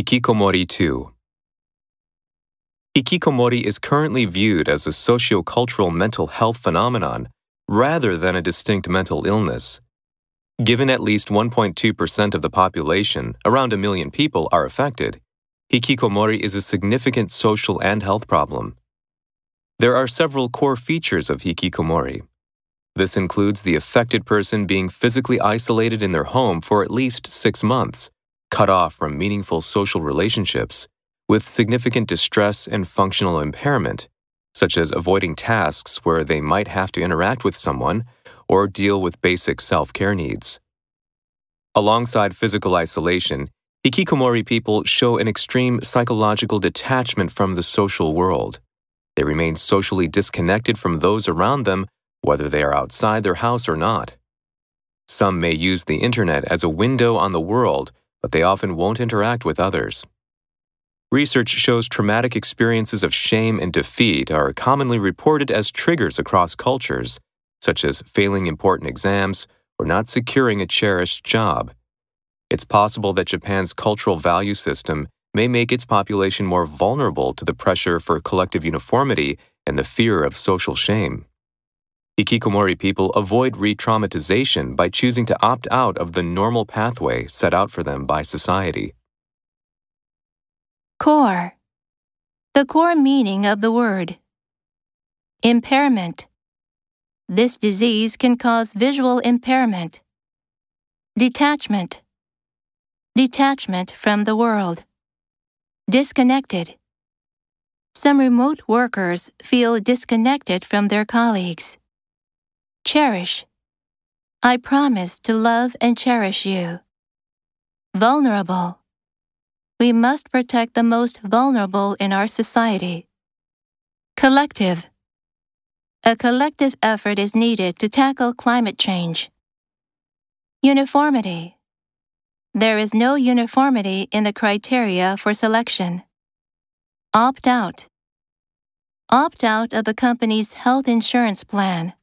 Hikikomori 2 Hikikomori is currently viewed as a sociocultural mental health phenomenon rather than a distinct mental illness. Given at least 1.2% of the population, around a million people, are affected, hikikomori is a significant social and health problem. There are several core features of hikikomori. This includes the affected person being physically isolated in their home for at least six months, cut off from meaningful social relationships, with significant distress and functional impairment, such as avoiding tasks where they might have to interact with someone or deal with basic self care needs. Alongside physical isolation, hikikomori people show an extreme psychological detachment from the social world. They remain socially disconnected from those around them, whether they are outside their house or not. Some may use the internet as a window on the world, but they often won't interact with others. Research shows traumatic experiences of shame and defeat are commonly reported as triggers across cultures, such as failing important exams or not securing a cherished job. It's possible that Japan's cultural value system may make its population more vulnerable to the pressure for collective uniformity and the fear of social shame. Hikikomori people avoid re traumatization by choosing to opt out of the normal pathway set out for them by society. Core. The core meaning of the word. Impairment. This disease can cause visual impairment. Detachment. Detachment from the world. Disconnected. Some remote workers feel disconnected from their colleagues. Cherish. I promise to love and cherish you. Vulnerable. We must protect the most vulnerable in our society. Collective. A collective effort is needed to tackle climate change. Uniformity. There is no uniformity in the criteria for selection. Opt out. Opt out of the company's health insurance plan.